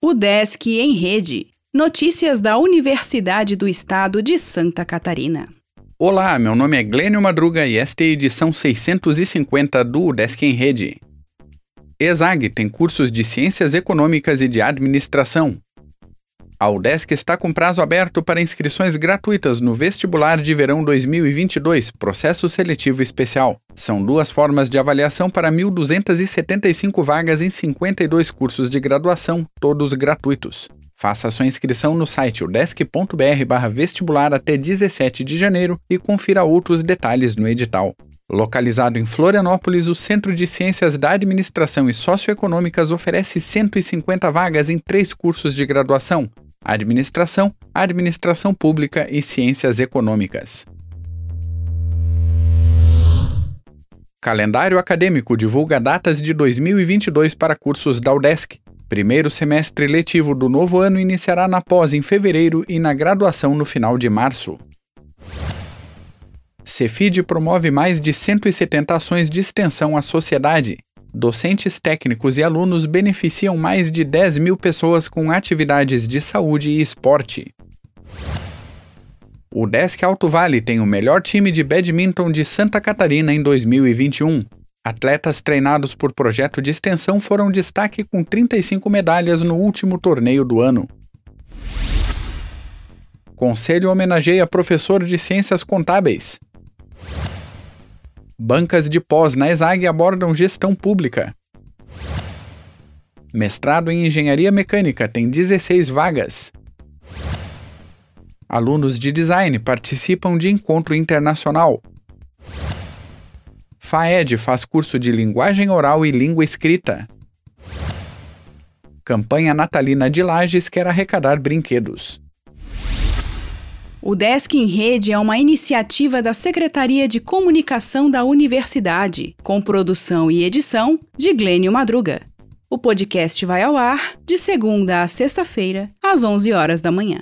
O Desk em Rede. Notícias da Universidade do Estado de Santa Catarina. Olá, meu nome é Glênio Madruga e esta é a edição 650 do Desk em Rede. ESAG tem cursos de Ciências Econômicas e de Administração. A UDESC está com prazo aberto para inscrições gratuitas no vestibular de verão 2022, processo seletivo especial. São duas formas de avaliação para 1.275 vagas em 52 cursos de graduação, todos gratuitos. Faça sua inscrição no site udesc.br/vestibular até 17 de janeiro e confira outros detalhes no edital. Localizado em Florianópolis, o Centro de Ciências da Administração e Socioeconômicas oferece 150 vagas em três cursos de graduação: Administração, Administração Pública e Ciências Econômicas. Calendário acadêmico divulga datas de 2022 para cursos da UDESC. Primeiro semestre letivo do novo ano iniciará na pós em fevereiro e na graduação no final de março. Cefid promove mais de 170 ações de extensão à sociedade. Docentes técnicos e alunos beneficiam mais de 10 mil pessoas com atividades de saúde e esporte. O Desk Alto Vale tem o melhor time de badminton de Santa Catarina em 2021. Atletas treinados por projeto de extensão foram destaque com 35 medalhas no último torneio do ano. Conselho homenageia professor de Ciências Contábeis. Bancas de pós na ESAG abordam gestão pública. Mestrado em Engenharia Mecânica tem 16 vagas. Alunos de design participam de encontro internacional. FAED faz curso de linguagem oral e língua escrita. Campanha natalina de Lages quer arrecadar brinquedos. O Desk em Rede é uma iniciativa da Secretaria de Comunicação da Universidade, com produção e edição de Glênio Madruga. O podcast vai ao ar de segunda a sexta-feira, às 11 horas da manhã.